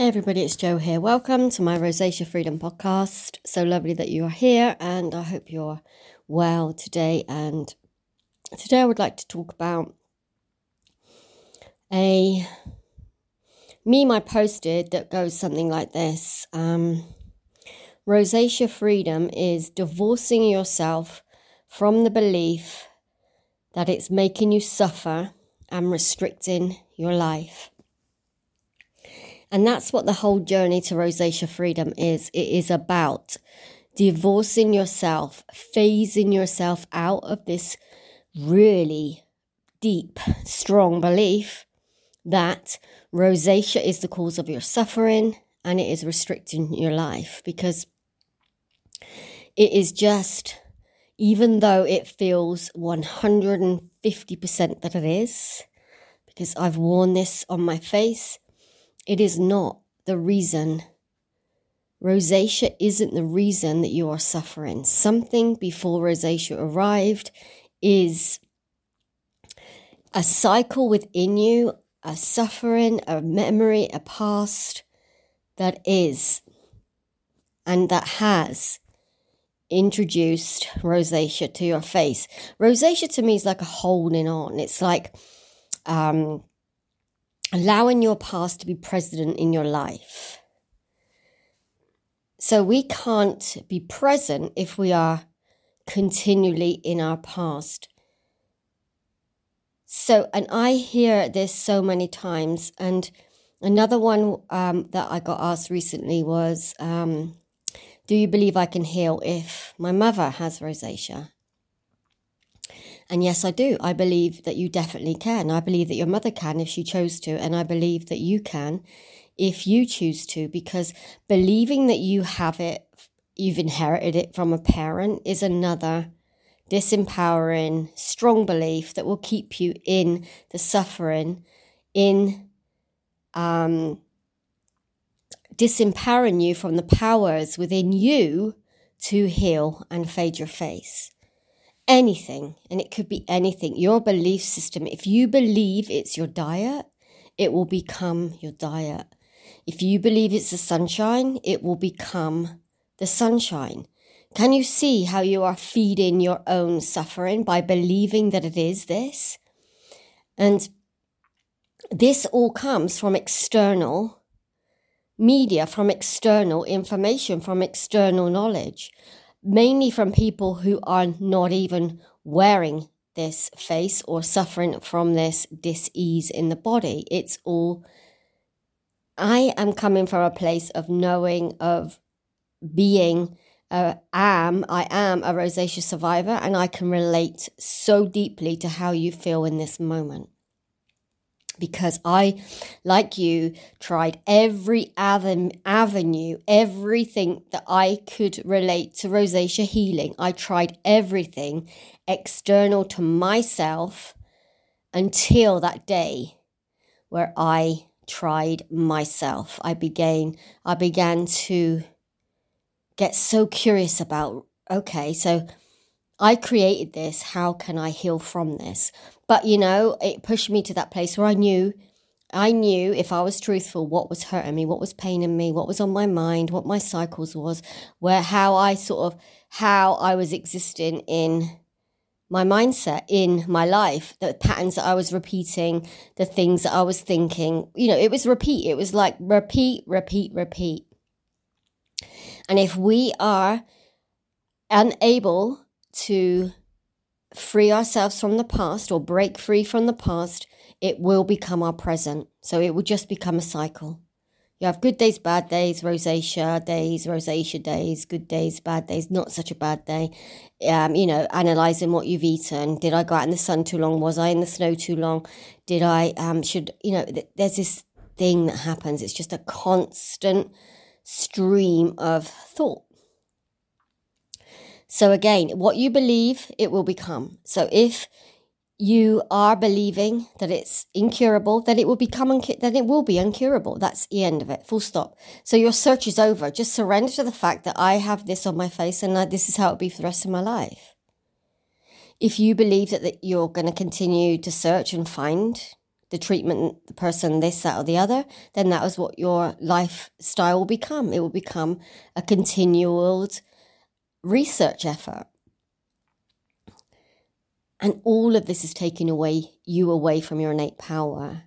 Hey everybody, it's Joe here. Welcome to my Rosacea Freedom podcast. So lovely that you are here, and I hope you're well today. And today I would like to talk about a meme I posted that goes something like this um, Rosacea Freedom is divorcing yourself from the belief that it's making you suffer and restricting your life. And that's what the whole journey to rosacea freedom is. It is about divorcing yourself, phasing yourself out of this really deep, strong belief that rosacea is the cause of your suffering and it is restricting your life because it is just, even though it feels 150% that it is, because I've worn this on my face it is not the reason. Rosacea isn't the reason that you are suffering. Something before rosacea arrived is a cycle within you, a suffering, a memory, a past that is and that has introduced rosacea to your face. Rosacea to me is like a holding on. It's like um, allowing your past to be present in your life. So we can't be present if we are continually in our past. So, and I hear this so many times. And another one um, that I got asked recently was um, Do you believe I can heal if my mother has rosacea? And yes, I do. I believe that you definitely can. I believe that your mother can if she chose to. And I believe that you can if you choose to, because believing that you have it, you've inherited it from a parent, is another disempowering, strong belief that will keep you in the suffering, in um, disempowering you from the powers within you to heal and fade your face anything, and it could be anything, your belief system, if you believe it's your diet, it will become your diet. If you believe it's the sunshine, it will become the sunshine. Can you see how you are feeding your own suffering by believing that it is this? And this all comes from external media, from external information, from external knowledge mainly from people who are not even wearing this face or suffering from this dis-ease in the body. It's all I am coming from a place of knowing of being uh, am I am a rosacea survivor and I can relate so deeply to how you feel in this moment because I, like you, tried every avenue, everything that I could relate to rosacea healing. I tried everything external to myself until that day where I tried myself. I began I began to get so curious about okay, so I created this. How can I heal from this? But, you know, it pushed me to that place where I knew, I knew if I was truthful, what was hurting me, what was paining me, what was on my mind, what my cycles was, where, how I sort of, how I was existing in my mindset in my life, the patterns that I was repeating, the things that I was thinking. You know, it was repeat. It was like repeat, repeat, repeat. And if we are unable to free ourselves from the past or break free from the past, it will become our present. So it will just become a cycle. You have good days, bad days, rosacea days, rosacea days, good days, bad days, not such a bad day. Um, you know, analyzing what you've eaten. Did I go out in the sun too long? Was I in the snow too long? Did I, um, should, you know, th- there's this thing that happens. It's just a constant stream of thought. So again, what you believe, it will become. So if you are believing that it's incurable, then it will become uncu- then it will be uncurable. That's the end of it. Full stop. So your search is over. Just surrender to the fact that I have this on my face and this is how it'll be for the rest of my life. If you believe that, that you're going to continue to search and find, the treatment, the person, this, that, or the other, then that is what your lifestyle will become. It will become a continual research effort. And all of this is taking away you away from your innate power.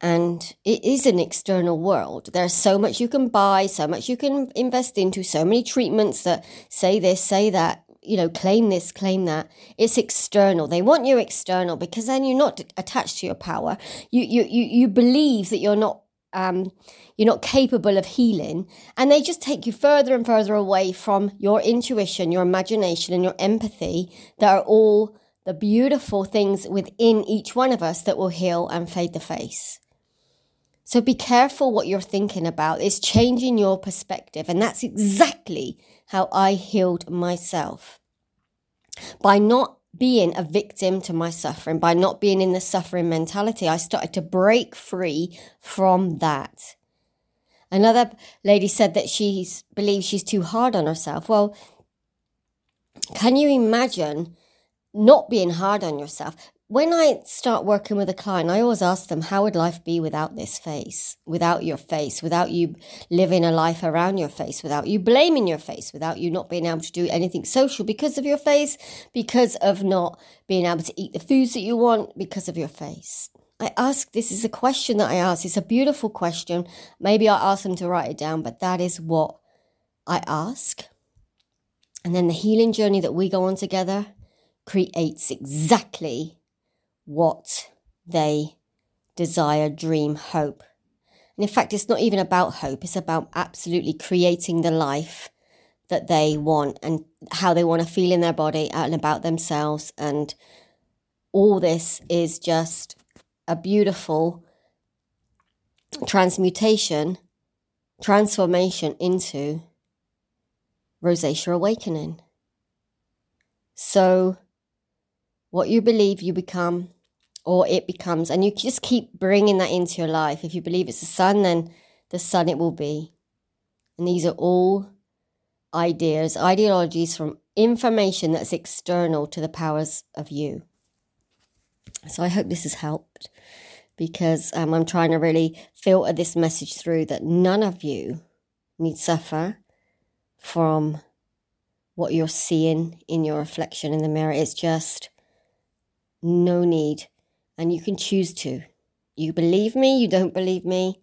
And it is an external world. There's so much you can buy, so much you can invest into, so many treatments that say this, say that, you know, claim this, claim that. It's external. They want you external because then you're not attached to your power. You you you, you believe that you're not um, you're not capable of healing, and they just take you further and further away from your intuition, your imagination, and your empathy that are all the beautiful things within each one of us that will heal and fade the face. So be careful what you're thinking about. It's changing your perspective. And that's exactly how I healed myself. By not being a victim to my suffering, by not being in the suffering mentality, I started to break free from that. Another lady said that she believes she's too hard on herself. Well, can you imagine not being hard on yourself. When I start working with a client, I always ask them, how would life be without this face, without your face, without you living a life around your face, without you blaming your face, without you not being able to do anything social because of your face, because of not being able to eat the foods that you want because of your face. I ask, this is a question that I ask. It's a beautiful question. Maybe I ask them to write it down, but that is what I ask. And then the healing journey that we go on together creates exactly what they desire, dream, hope. And in fact, it's not even about hope, it's about absolutely creating the life that they want and how they want to feel in their body and about themselves. And all this is just a beautiful transmutation, transformation into rosacea awakening. So, what you believe, you become, or it becomes. And you just keep bringing that into your life. If you believe it's the sun, then the sun it will be. And these are all ideas, ideologies from information that's external to the powers of you. So I hope this has helped because um, I'm trying to really filter this message through that none of you need suffer from what you're seeing in your reflection in the mirror. It's just no need. And you can choose to. You believe me, you don't believe me.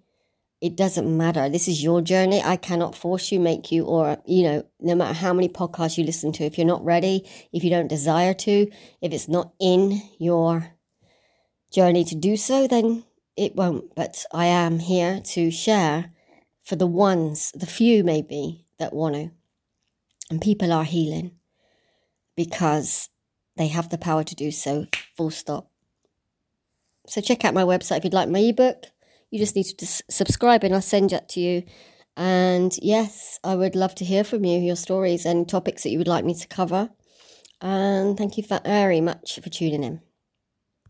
It doesn't matter. This is your journey. I cannot force you, make you, or, you know, no matter how many podcasts you listen to, if you're not ready, if you don't desire to, if it's not in your journey to do so, then it won't. But I am here to share for the ones, the few maybe, that want to. And people are healing because they have the power to do so, full stop. So check out my website if you'd like my ebook. You just need to subscribe and I'll send that to you. And yes, I would love to hear from you, your stories and topics that you would like me to cover. And thank you very much for tuning in.